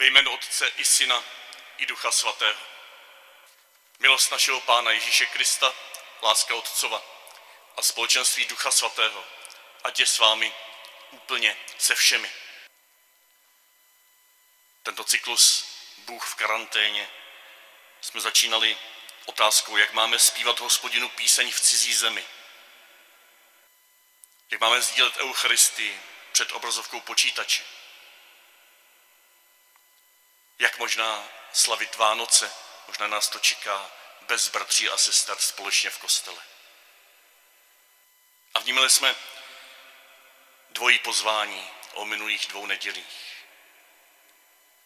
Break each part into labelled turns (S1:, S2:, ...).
S1: Ve jménu Otce i Syna i Ducha Svatého. Milost našeho Pána Ježíše Krista, láska Otcova a společenství Ducha Svatého, ať je s vámi úplně se všemi. Tento cyklus Bůh v karanténě jsme začínali otázkou, jak máme zpívat hospodinu píseň v cizí zemi. Jak máme sdílet Eucharistii před obrazovkou počítače. Jak možná slavit Vánoce, možná nás to čeká bez bratří a sester společně v kostele. A vnímali jsme dvojí pozvání o minulých dvou nedělích.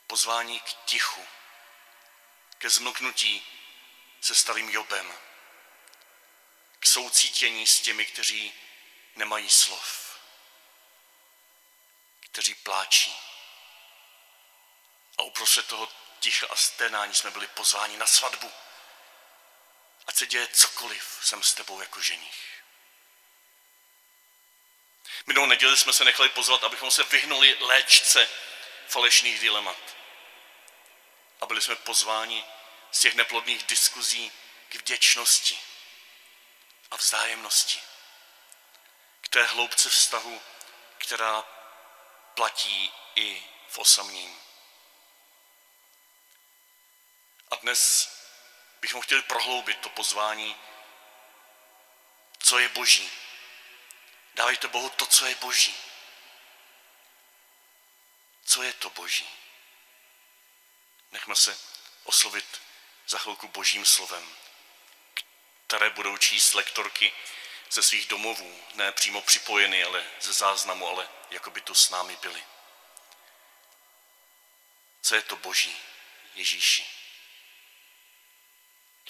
S1: Pozvání k tichu, ke zmlknutí se starým Jobem, k soucítění s těmi, kteří nemají slov, kteří pláčí. Uprostřed toho ticha a sténání jsme byli pozváni na svatbu. Ať se děje cokoliv, jsem s tebou jako ženich. Minulou neděli jsme se nechali pozvat, abychom se vyhnuli léčce falešných dilemat. A byli jsme pozváni z těch neplodných diskuzí k vděčnosti a vzájemnosti. K té hloubce vztahu, která platí i v osamění. A dnes bychom chtěli prohloubit to pozvání, co je boží. Dávejte Bohu to, co je boží. Co je to boží? Nechme se oslovit za chvilku božím slovem, které budou číst lektorky ze svých domovů, ne přímo připojeny, ale ze záznamu, ale jako by tu s námi byli. Co je to boží, Ježíši?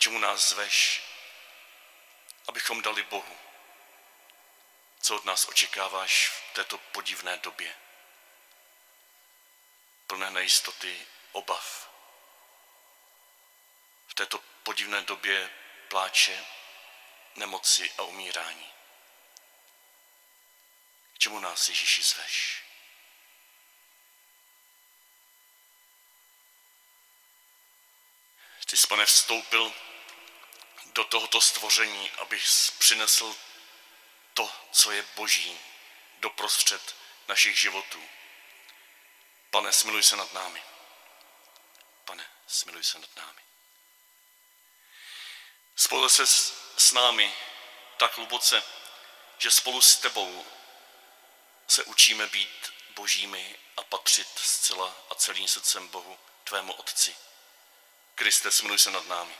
S1: Čemu nás zveš, abychom dali Bohu? Co od nás očekáváš v této podivné době? Plné nejistoty, obav. V této podivné době pláče, nemoci a umírání. K čemu nás Ježíši zveš? Ty jsi, pane, vstoupil do tohoto stvoření, abys přinesl to, co je boží, do prostřed našich životů. Pane, smiluj se nad námi. Pane, smiluj se nad námi. Spolu se s námi tak hluboce, že spolu s tebou se učíme být božími a patřit zcela a celým srdcem Bohu, tvému Otci. Kriste, smiluj se nad námi.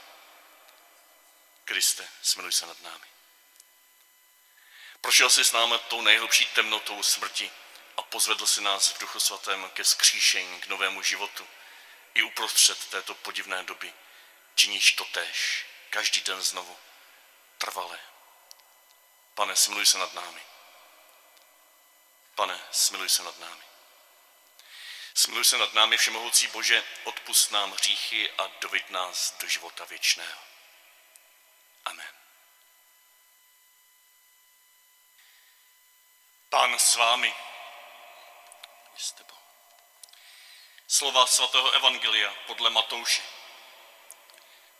S1: Kriste, smiluj se nad námi. Prošel jsi s námi tou nejhlubší temnotou smrti a pozvedl si nás v Duchu Svatém ke skříšení, k novému životu. I uprostřed této podivné doby činíš to též, každý den znovu, trvale. Pane, smiluj se nad námi. Pane, smiluj se nad námi. Smiluj se nad námi, Všemohoucí Bože, odpust nám hříchy a dovid nás do života věčného. Amen. Pán s vámi. S tebou. Slova svatého Evangelia podle Matouše.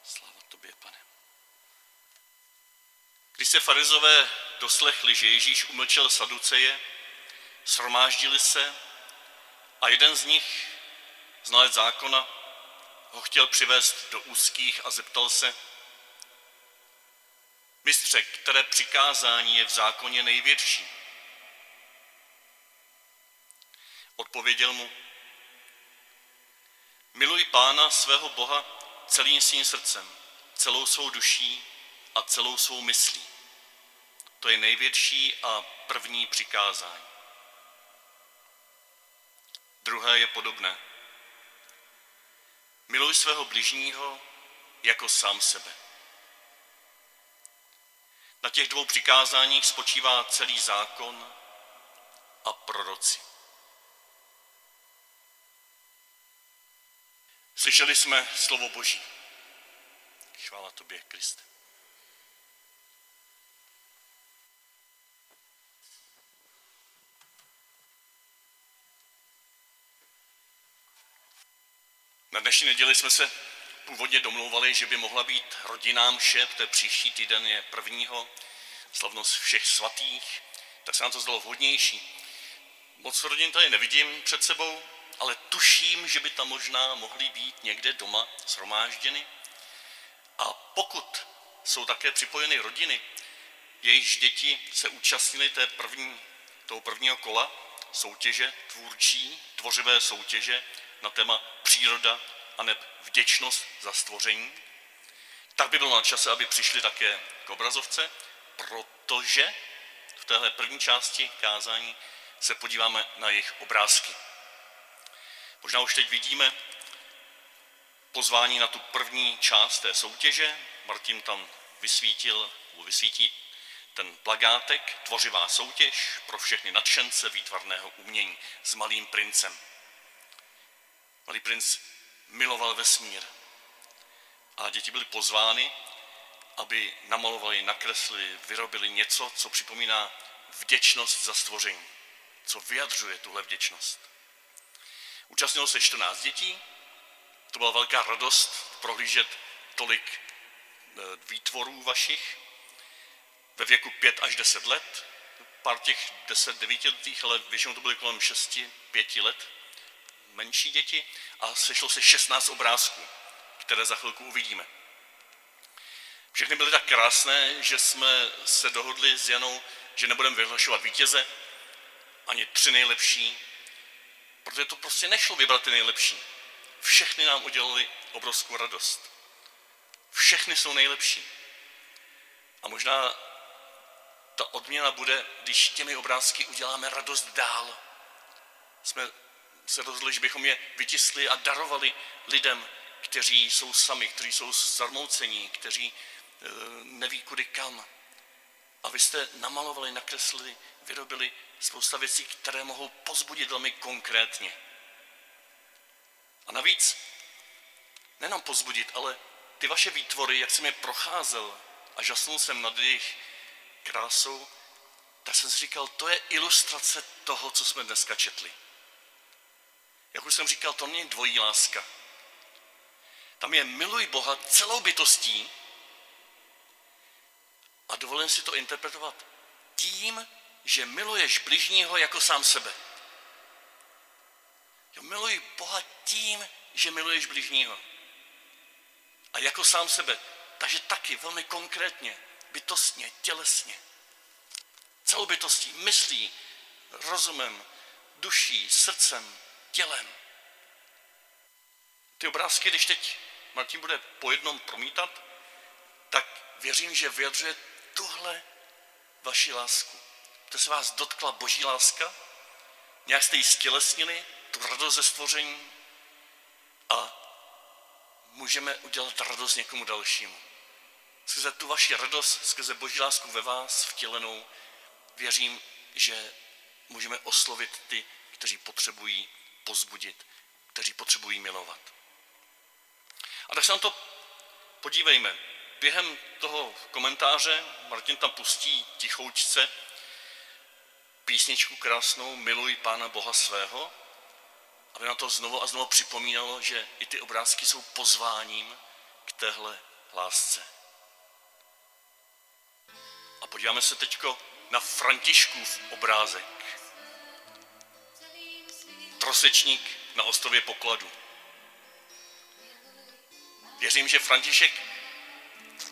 S1: Sláva tobě, pane. Když se farizové doslechli, že Ježíš umlčel saduceje, shromáždili se a jeden z nich, znalec zákona, ho chtěl přivést do úzkých a zeptal se, mistře, které přikázání je v zákoně největší? Odpověděl mu, miluj pána svého Boha celým svým srdcem, celou svou duší a celou svou myslí. To je největší a první přikázání. Druhé je podobné. Miluj svého bližního jako sám sebe. Na těch dvou přikázáních spočívá celý zákon a proroci. Slyšeli jsme slovo Boží. Chvála tobě, Kriste. Na dnešní neděli jsme se původně domlouvali, že by mohla být rodinám mše, protože příští týden je prvního, slavnost všech svatých, tak se nám to zdalo vhodnější. Moc rodin tady nevidím před sebou, ale tuším, že by tam možná mohly být někde doma shromážděny. A pokud jsou také připojeny rodiny, jejichž děti se účastnily té první, toho prvního kola soutěže tvůrčí, tvořivé soutěže na téma příroda a neb vděčnost za stvoření, tak by bylo na čase, aby přišli také k obrazovce, protože v téhle první části kázání se podíváme na jejich obrázky. Možná už teď vidíme pozvání na tu první část té soutěže. Martin tam vysvítil, vysvítí ten plagátek, tvořivá soutěž pro všechny nadšence výtvarného umění s malým princem. Malý princ miloval vesmír. A děti byly pozvány, aby namalovali, nakreslili, vyrobili něco, co připomíná vděčnost za stvoření, co vyjadřuje tuhle vděčnost. Účastnilo se 14 dětí, to byla velká radost prohlížet tolik e, výtvorů vašich. Ve věku 5 až 10 let, pár těch 10, 9 letých, ale většinou to byly kolem 6, 5 let, menší děti a sešlo se 16 obrázků, které za chvilku uvidíme. Všechny byly tak krásné, že jsme se dohodli s Janou, že nebudeme vyhlašovat vítěze, ani tři nejlepší, protože to prostě nešlo vybrat ty nejlepší. Všechny nám udělali obrovskou radost. Všechny jsou nejlepší. A možná ta odměna bude, když těmi obrázky uděláme radost dál. Jsme se rozhodli, že bychom je vytiskli a darovali lidem, kteří jsou sami, kteří jsou zarmoucení, kteří e, neví kudy kam. A vy jste namalovali, nakreslili, vyrobili spousta věcí, které mohou pozbudit velmi konkrétně. A navíc, nejenom pozbudit, ale ty vaše výtvory, jak jsem je procházel a žasnul jsem nad jejich krásou, tak jsem si říkal, to je ilustrace toho, co jsme dneska četli. Jak už jsem říkal, to není dvojí láska. Tam je miluj Boha celou bytostí a dovolím si to interpretovat tím, že miluješ bližního jako sám sebe. Jo, miluj Boha tím, že miluješ bližního. A jako sám sebe. Takže taky velmi konkrétně, bytostně, tělesně. Celou bytostí, myslí, rozumem, duší, srdcem, tělem. Ty obrázky, když teď Martin bude po jednom promítat, tak věřím, že vyjadřuje tuhle vaši lásku. To se vás dotkla boží láska, nějak jste ji stělesnili, tu radost ze stvoření a můžeme udělat radost někomu dalšímu. Skrze tu vaši radost, skrze boží lásku ve vás vtělenou, věřím, že můžeme oslovit ty, kteří potřebují pozbudit, kteří potřebují milovat. A tak se na to podívejme. Během toho komentáře Martin tam pustí tichoučce písničku krásnou Miluj Pána Boha svého, aby na to znovu a znovu připomínalo, že i ty obrázky jsou pozváním k téhle lásce. A podíváme se teď na Františkův obrázek. Trosečník na ostrově pokladu. Věřím, že František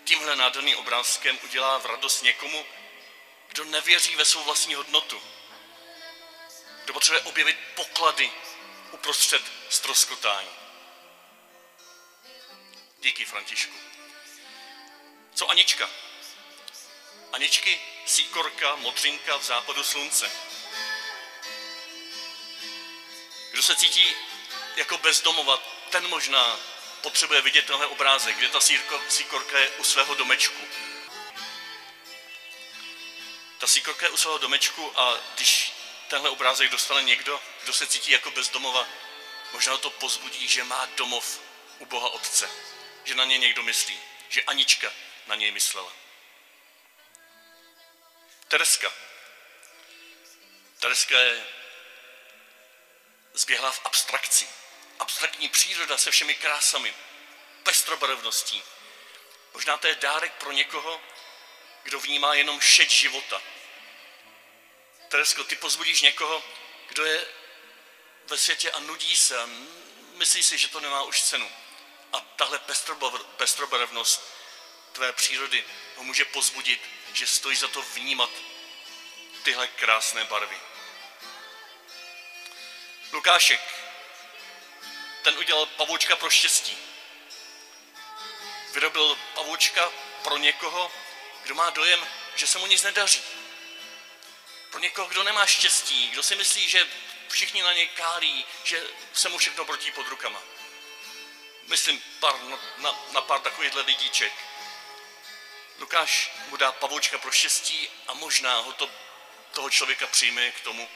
S1: tímhle nádherným obrázkem udělá v radost někomu, kdo nevěří ve svou vlastní hodnotu, kdo potřebuje objevit poklady uprostřed stroskotání. Díky, Františku. Co Anička? Aničky, síkorka, modřinka v západu slunce. Kdo se cítí jako bezdomova, ten možná potřebuje vidět tenhle obrázek, kde ta síkorka je u svého domečku. Ta síkorka je u svého domečku a když tenhle obrázek dostane někdo, kdo se cítí jako bezdomova, možná to pozbudí, že má domov u Boha Otce, že na ně někdo myslí, že Anička na něj myslela. Tereska. Tereska je zběhla v abstrakci. abstraktní příroda se všemi krásami, pestrobarevností. Možná to je dárek pro někoho, kdo vnímá jenom šeť života. Teresko, ty pozbudíš někoho, kdo je ve světě a nudí se a myslí si, že to nemá už cenu. A tahle pestrobarevnost tvé přírody ho může pozbudit, že stojí za to vnímat tyhle krásné barvy. Lukášek, ten udělal pavoučka pro štěstí. Vyrobil pavoučka pro někoho, kdo má dojem, že se mu nic nedaří. Pro někoho, kdo nemá štěstí, kdo si myslí, že všichni na něj kálí, že se mu všechno brotí pod rukama. Myslím pár, na, na, pár takovýchhle lidíček. Lukáš mu dá pavoučka pro štěstí a možná ho to, toho člověka přijme k tomu,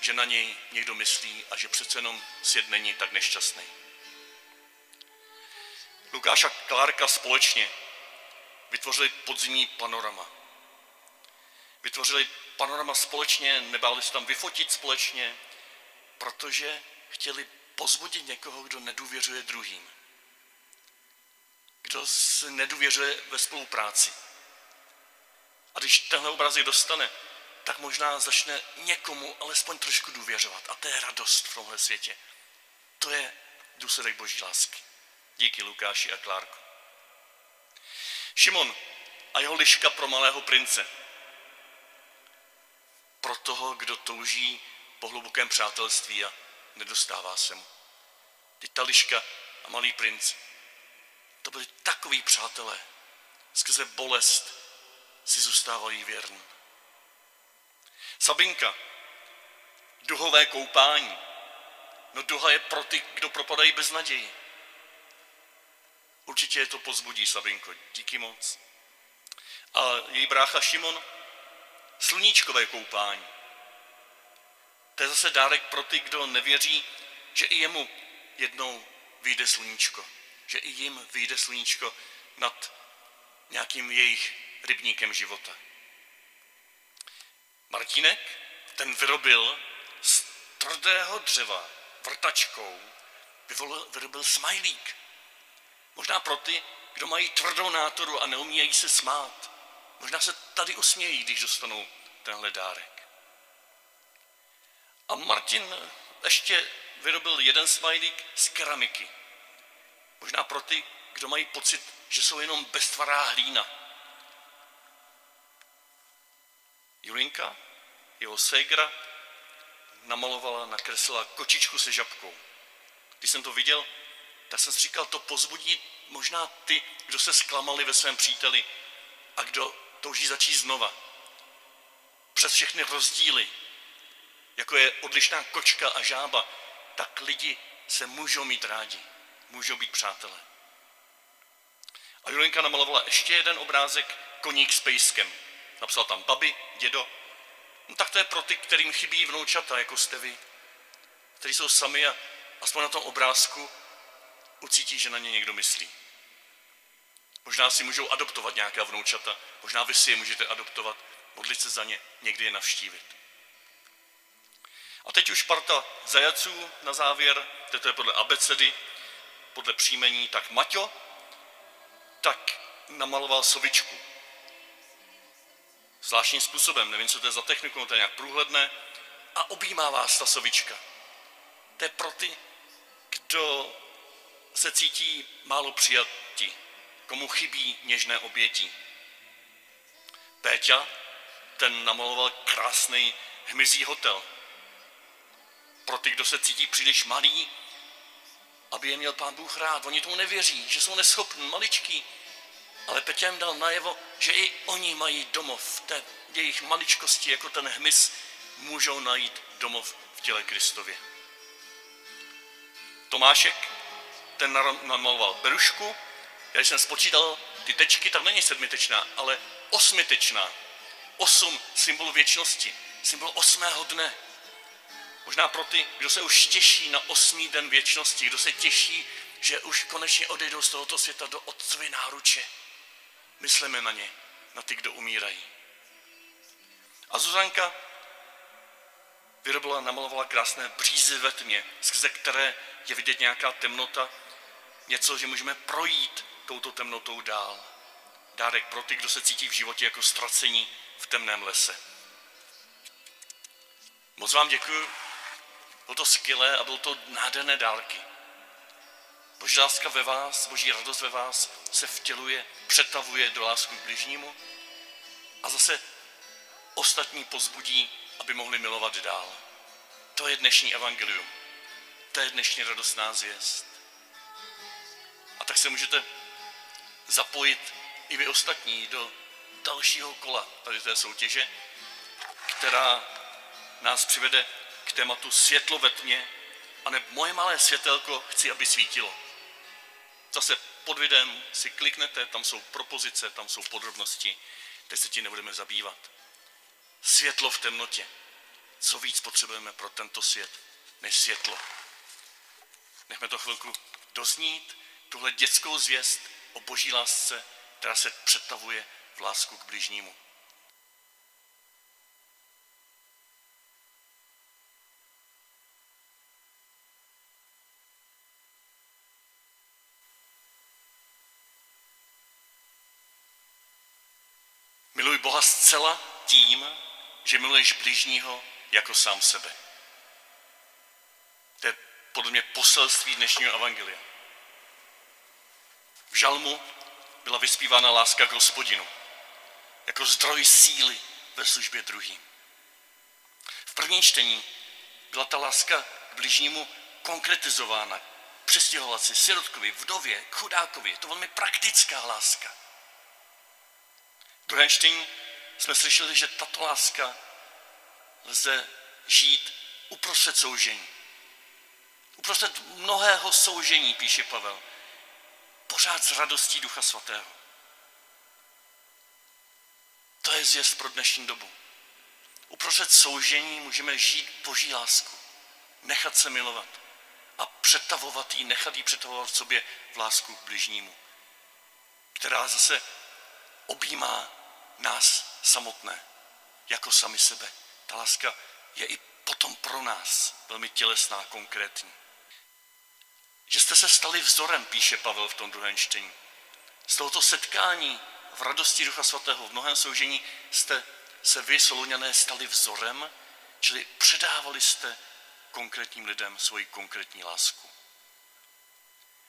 S1: že na něj někdo myslí a že přece jenom svět není tak nešťastný. Lukáš a Klárka společně vytvořili podzimní panorama. Vytvořili panorama společně, nebáli se tam vyfotit společně, protože chtěli pozbudit někoho, kdo nedůvěřuje druhým. Kdo se nedůvěřuje ve spolupráci. A když tenhle obrazek dostane, tak možná začne někomu alespoň trošku důvěřovat. A to je radost v tomhle světě. To je důsledek boží lásky. Díky Lukáši a Klárku. Šimon a jeho liška pro malého prince. Pro toho, kdo touží po hlubokém přátelství a nedostává se mu. Teď ta liška a malý princ, to byli takový přátelé. Skrze bolest si zůstávají věrní. Sabinka, duhové koupání. No duha je pro ty, kdo propadají bez naději. Určitě je to pozbudí, Sabinko, díky moc. A její brácha Šimon, sluníčkové koupání. To je zase dárek pro ty, kdo nevěří, že i jemu jednou vyjde sluníčko. Že i jim vyjde sluníčko nad nějakým jejich rybníkem života. Martinek, ten vyrobil z tvrdého dřeva vrtačkou, vyrobil smajlík. Možná pro ty, kdo mají tvrdou nátoru a neumějí se smát. Možná se tady usmějí, když dostanou tenhle dárek. A Martin ještě vyrobil jeden smajlík z keramiky. Možná pro ty, kdo mají pocit, že jsou jenom beztvará hlína. Julinka, jeho ségra, namalovala, nakreslila kočičku se žabkou. Když jsem to viděl, tak jsem si říkal, to pozbudí možná ty, kdo se zklamali ve svém příteli a kdo touží začít znova. Přes všechny rozdíly, jako je odlišná kočka a žába, tak lidi se můžou mít rádi, můžou být přátelé. A Julenka namalovala ještě jeden obrázek, koník s pejskem. Napsal tam babi, dědo. No tak to je pro ty, kterým chybí vnoučata, jako jste vy, kteří jsou sami a aspoň na tom obrázku ucítí, že na ně někdo myslí. Možná si můžou adoptovat nějaká vnoučata, možná vy si je můžete adoptovat, modlit se za ně, někdy je navštívit. A teď už parta zajaců na závěr, to je podle abecedy, podle příjmení, tak Maťo, tak namaloval sovičku. Zvláštním způsobem, nevím, co to je za techniku, to je nějak průhledné, a objímá vás ta sovička. To je pro ty, kdo se cítí málo přijatí, komu chybí něžné obětí. Péťa, ten namaloval krásný hmyzí hotel. Pro ty, kdo se cítí příliš malý, aby je měl pán Bůh rád. Oni tomu nevěří, že jsou neschopní, maličký. Ale jim dal najevo, že i oni mají domov v té jejich maličkosti, jako ten hmyz, můžou najít domov v těle Kristově. Tomášek, ten namaloval berušku. Já jsem spočítal ty tečky, tam není sedmitečná, ale osmitečná. Osm symbol věčnosti, symbol osmého dne. Možná pro ty, kdo se už těší na osmý den věčnosti, kdo se těší, že už konečně odejdou z tohoto světa do otcovy náruče. Myslíme na ně, na ty, kdo umírají. A Zuzanka vyrobila, namalovala krásné břízy ve tmě, skrze které je vidět nějaká temnota, něco, že můžeme projít touto temnotou dál. Dárek pro ty, kdo se cítí v životě jako ztracení v temném lese. Moc vám děkuji. Bylo to skvělé a bylo to nádherné dárky. Boží láska ve vás, boží radost ve vás se vtěluje, přetavuje do lásku k bližnímu a zase ostatní pozbudí, aby mohli milovat dál. To je dnešní evangelium. To je dnešní radostná zvěst. A tak se můžete zapojit i vy ostatní do dalšího kola tady té soutěže, která nás přivede k tématu světlo ve tmě, a ne moje malé světelko chci, aby svítilo. Zase pod videem si kliknete, tam jsou propozice, tam jsou podrobnosti, teď se ti nebudeme zabývat. Světlo v temnotě. Co víc potřebujeme pro tento svět než světlo? Nechme to chvilku doznít, tuhle dětskou zvěst o boží lásce, která se přetavuje v lásku k bližnímu. Miluj Boha zcela tím, že miluješ bližního jako sám sebe. To je podle mě poselství dnešního evangelia. V žalmu byla vyspívána láska k hospodinu, jako zdroj síly ve službě druhým. V prvním čtení byla ta láska k bližnímu konkretizována. Si sirotkovi, vdově, chudákovi. Je to velmi praktická láska. V druhém čtení jsme slyšeli, že tato láska lze žít uprostřed soužení. Uprostřed mnohého soužení, píše Pavel. Pořád s radostí Ducha Svatého. To je zvěst pro dnešní dobu. Uprostřed soužení můžeme žít Boží lásku. Nechat se milovat a přetavovat ji, nechat ji přetavovat v sobě v lásku k bližnímu, která zase objímá nás samotné, jako sami sebe. Ta láska je i potom pro nás velmi tělesná, konkrétní. Že jste se stali vzorem, píše Pavel v tom druhém čtení. Z tohoto setkání v radosti Ducha Svatého v mnohém soužení jste se vy, Soluňané, stali vzorem, čili předávali jste konkrétním lidem svoji konkrétní lásku.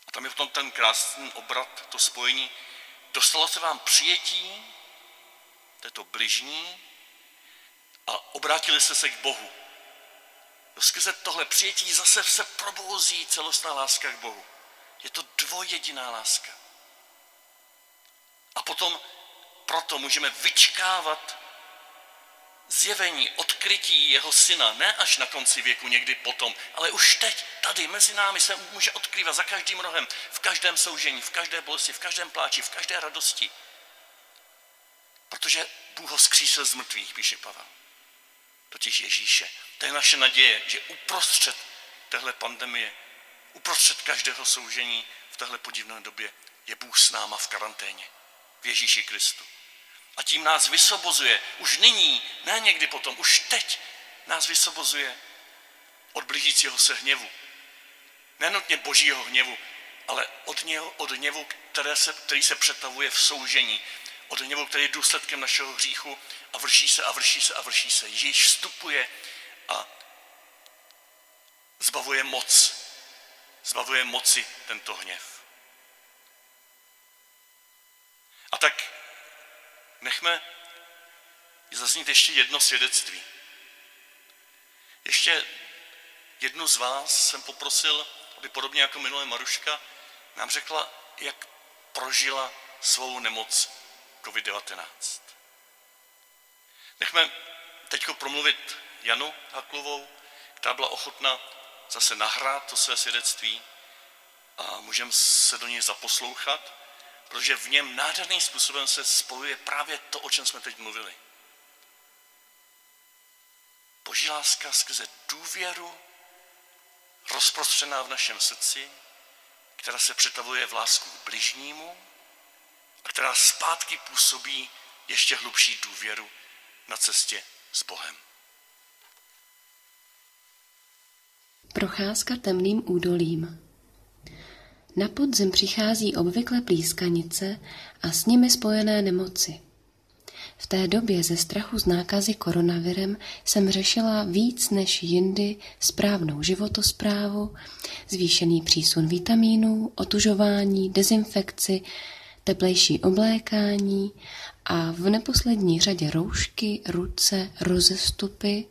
S1: A tam je potom ten krásný obrat, to spojení. Dostalo se vám přijetí, to je to bližní, a obrátili jste se k Bohu. Skrze tohle přijetí zase se probouzí celostná láska k Bohu. Je to dvojjediná láska. A potom proto můžeme vyčkávat zjevení, odkrytí jeho syna, ne až na konci věku, někdy potom, ale už teď, tady, mezi námi se může odkrývat za každým rohem, v každém soužení, v každé bolesti, v každém pláči, v každé radosti. Protože Bůh ho zkřísil z mrtvých, píše Pavel. Totiž Ježíše. To je naše naděje, že uprostřed téhle pandemie, uprostřed každého soužení v téhle podivné době je Bůh s náma v karanténě. V Ježíši Kristu. A tím nás vysobozuje, už nyní, ne někdy potom, už teď nás vysobozuje od blížícího se hněvu. Nenutně božího hněvu, ale od, něho, od hněvu, které se, který se přetavuje v soužení, od hněvu, který je důsledkem našeho hříchu a vrší se a vrší se a vrší se. Ježíš vstupuje a zbavuje moc, zbavuje moci tento hněv. A tak nechme zaznít ještě jedno svědectví. Ještě jednu z vás jsem poprosil, aby podobně jako minulé Maruška, nám řekla, jak prožila svou nemoc COVID-19. Nechme teď promluvit Janu Hakluvou, která byla ochotna zase nahrát to své svědectví a můžeme se do něj zaposlouchat, protože v něm nádherným způsobem se spojuje právě to, o čem jsme teď mluvili. Boží láska skrze důvěru rozprostřená v našem srdci, která se přetavuje v lásku k bližnímu která zpátky působí ještě hlubší důvěru na cestě s Bohem.
S2: Procházka temným údolím. Na podzim přichází obvykle plískanice a s nimi spojené nemoci. V té době ze strachu z nákazy koronavirem jsem řešila víc než jindy správnou životosprávu, zvýšený přísun vitamínů, otužování, dezinfekci, teplejší oblékání a v neposlední řadě roušky, ruce, rozestupy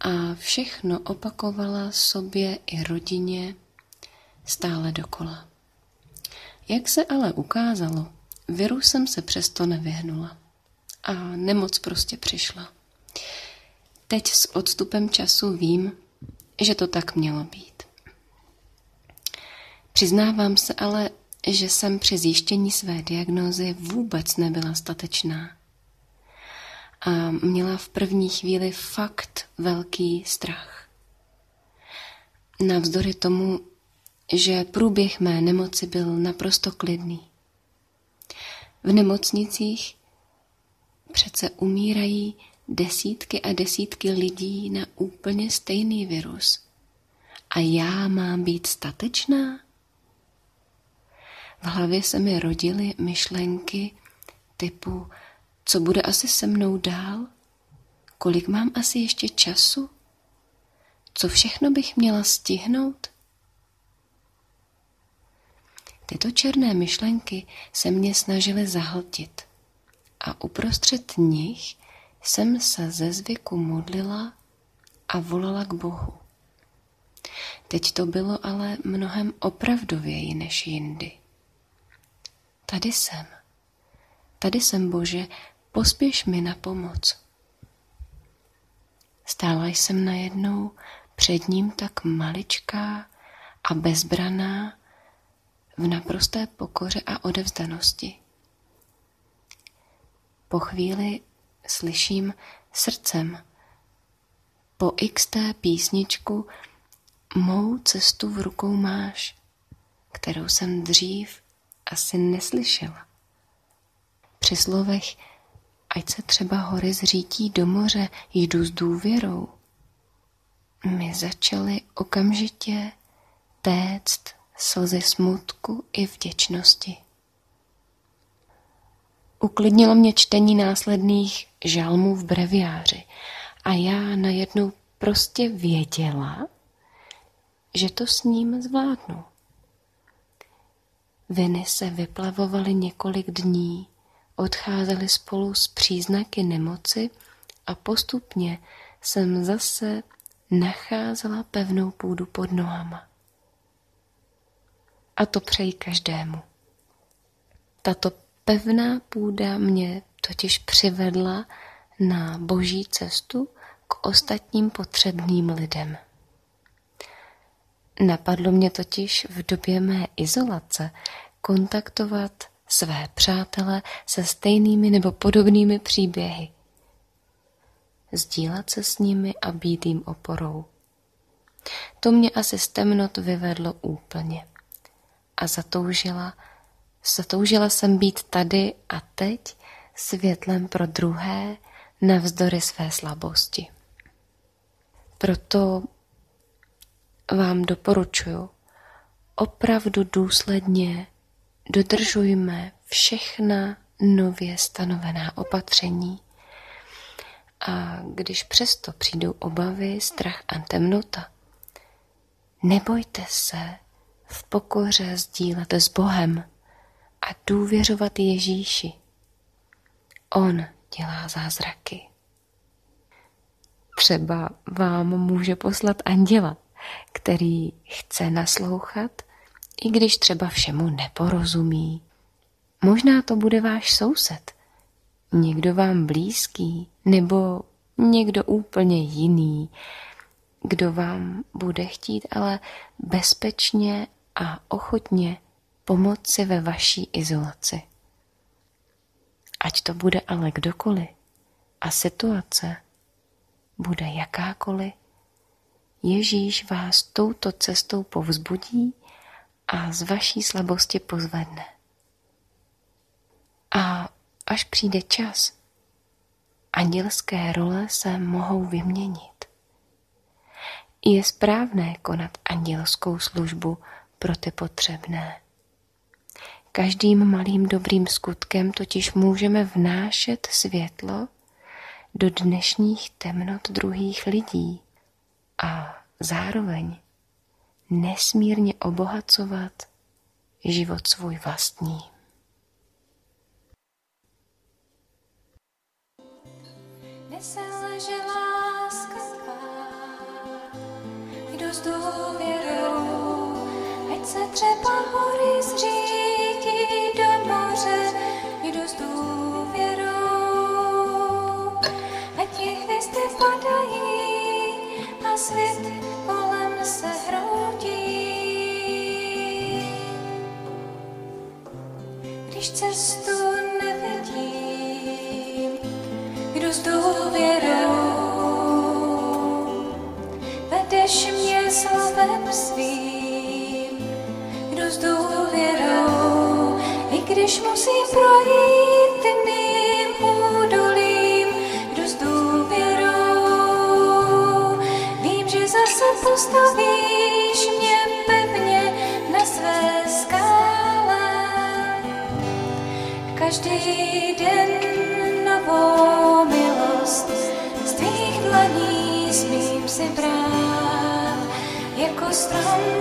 S2: a všechno opakovala sobě i rodině stále dokola. Jak se ale ukázalo, virusem se přesto nevyhnula a nemoc prostě přišla. Teď s odstupem času vím, že to tak mělo být. Přiznávám se ale, že jsem při zjištění své diagnózy vůbec nebyla statečná. A měla v první chvíli fakt velký strach. Navzdory tomu, že průběh mé nemoci byl naprosto klidný. V nemocnicích přece umírají desítky a desítky lidí na úplně stejný virus. A já mám být statečná? V hlavě se mi rodily myšlenky typu, co bude asi se mnou dál? Kolik mám asi ještě času? Co všechno bych měla stihnout? Tyto černé myšlenky se mě snažily zahltit a uprostřed nich jsem se ze zvyku modlila a volala k Bohu. Teď to bylo ale mnohem opravdověji než jindy. Tady jsem. Tady jsem, Bože, pospěš mi na pomoc. Stála jsem najednou před ním tak maličká a bezbraná v naprosté pokoře a odevzdanosti. Po chvíli slyším srdcem po XT písničku Mou cestu v rukou máš, kterou jsem dřív asi neslyšela. Při slovech ať se třeba hory zřítí do moře, jdu s důvěrou, mi začaly okamžitě téct slzy smutku i vděčnosti. Uklidnilo mě čtení následných žalmů v breviáři a já najednou prostě věděla, že to s ním zvládnu. Viny se vyplavovaly několik dní, odcházely spolu s příznaky nemoci a postupně jsem zase nacházela pevnou půdu pod nohama. A to přeji každému. Tato pevná půda mě totiž přivedla na boží cestu k ostatním potřebným lidem. Napadlo mě totiž v době mé izolace kontaktovat své přátele se stejnými nebo podobnými příběhy. Sdílet se s nimi a být jim oporou. To mě asi z temnot vyvedlo úplně. A zatoužila, zatoužila jsem být tady a teď světlem pro druhé navzdory své slabosti. Proto vám doporučuji opravdu důsledně dodržujme všechna nově stanovená opatření. A když přesto přijdou obavy, strach a temnota, nebojte se v pokoře sdílet s Bohem a důvěřovat Ježíši. On dělá zázraky. Třeba vám může poslat anděla, který chce naslouchat i když třeba všemu neporozumí. Možná to bude váš soused, někdo vám blízký, nebo někdo úplně jiný, kdo vám bude chtít ale bezpečně a ochotně pomoci ve vaší izolaci. Ať to bude ale kdokoliv a situace bude jakákoliv, Ježíš vás touto cestou povzbudí a z vaší slabosti pozvedne. A až přijde čas, andělské role se mohou vyměnit.
S3: Je správné konat andělskou službu pro ty potřebné. Každým malým dobrým skutkem totiž můžeme vnášet světlo do dnešních temnot druhých lidí a zároveň nesmírně obohacovat život svůj vlastní.
S2: Láska tvá, s důvěrou, ať se třeba hory zřítí svět kolem se hroutí. Když cestu nevidím, kdo s důvěrou vedeš mě slovem svým, kdo s důvěrou, i když musím projít jako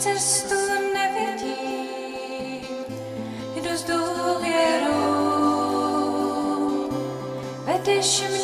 S2: cestu nevidím, jdu s důvěrou, vedeš mě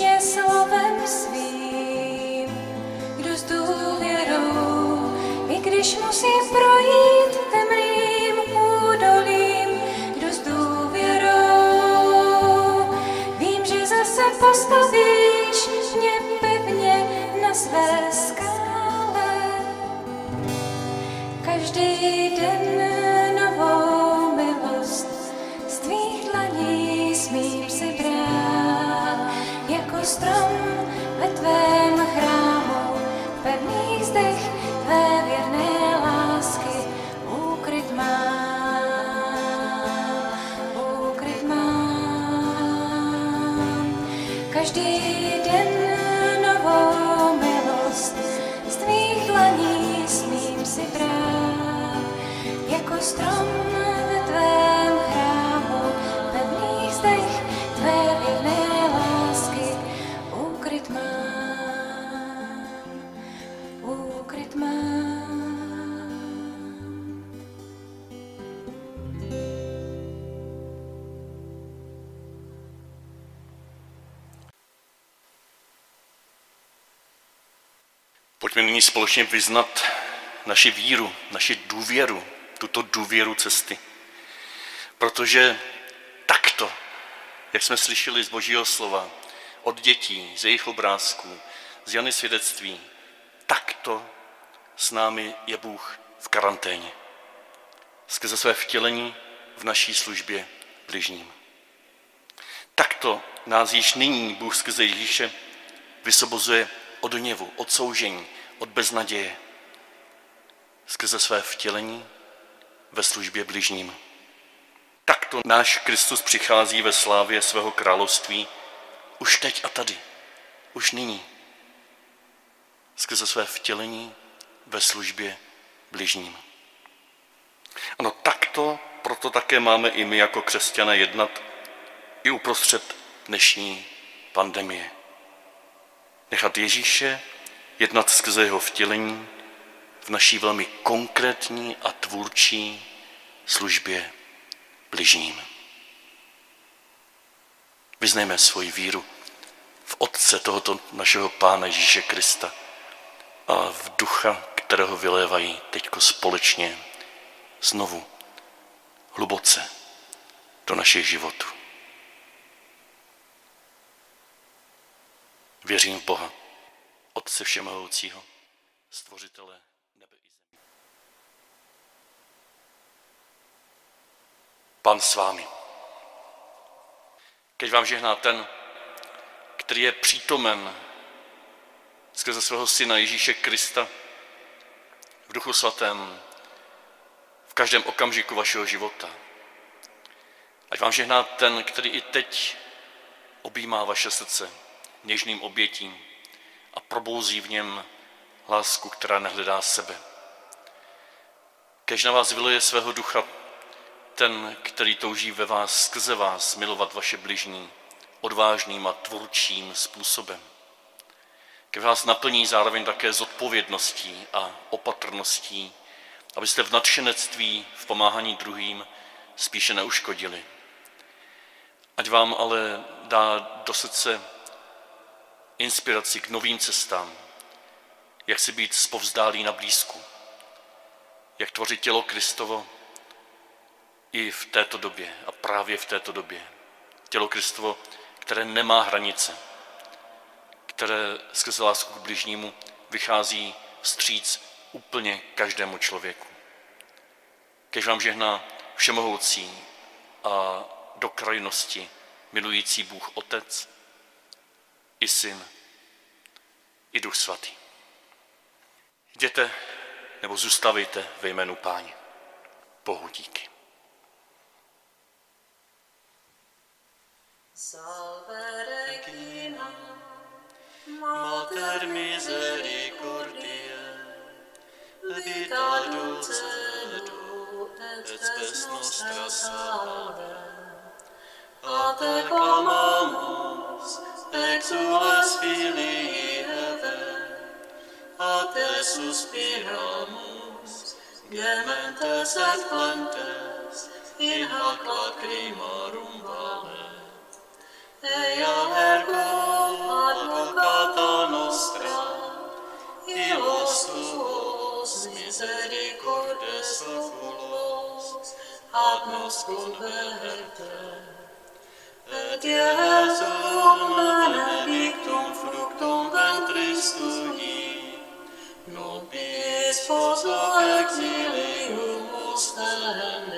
S1: společně vyznat naši víru, naši důvěru, tuto důvěru cesty. Protože takto, jak jsme slyšeli z Božího slova, od dětí, z jejich obrázků, z Jany svědectví, takto s námi je Bůh v karanténě. Skrze své vtělení v naší službě bližním. Takto nás již nyní Bůh skrze Ježíše vysobozuje od hněvu, od soužení, od beznaděje. Skrze své vtělení ve službě bližním. Takto náš Kristus přichází ve slávě svého království už teď a tady, už nyní. Skrze své vtělení ve službě bližním. Ano, takto proto také máme i my jako křesťané jednat i uprostřed dnešní pandemie. Nechat Ježíše jednat skrze jeho vtělení v naší velmi konkrétní a tvůrčí službě bližním. Vyznejme svoji víru v Otce tohoto našeho Pána Ježíše Krista a v ducha, kterého vylévají teďko společně znovu hluboce do našich životů. Věřím v Boha, Otce Všemohoucího, Stvořitele nebe i země. Pan s vámi. Keď vám žehná ten, který je přítomen skrze svého syna Ježíše Krista v duchu svatém v každém okamžiku vašeho života. Ať vám žehná ten, který i teď objímá vaše srdce něžným obětím a probouzí v něm lásku, která nehledá sebe. Kež na vás vyluje svého ducha ten, který touží ve vás skrze vás milovat vaše bližní odvážným a tvůrčím způsobem. Kež vás naplní zároveň také zodpovědností a opatrností, abyste v nadšenectví, v pomáhání druhým spíše neuškodili. Ať vám ale dá do srdce inspiraci k novým cestám, jak si být spovzdálý na blízku, jak tvořit tělo Kristovo i v této době a právě v této době. Tělo Kristovo, které nemá hranice, které skrze lásku k bližnímu vychází vstříc úplně každému člověku. Kež vám žehná všemohoucí a do krajnosti milující Bůh Otec, i Syn, i Duch Svatý. Jděte nebo zůstavejte ve jménu Páně. Bohu díky.
S4: Salve Regina, Mater misericordiae, vita dulcedo et spes nostra salve. A te clamamus, Exulas Filii Eve, a te suspiramus, gementes et plantes, in hac lacrimarum vale. Ea ergo advocata nostra, illos tuos misericordes oculos, ad nos converte. Frătea somana exilium mustane.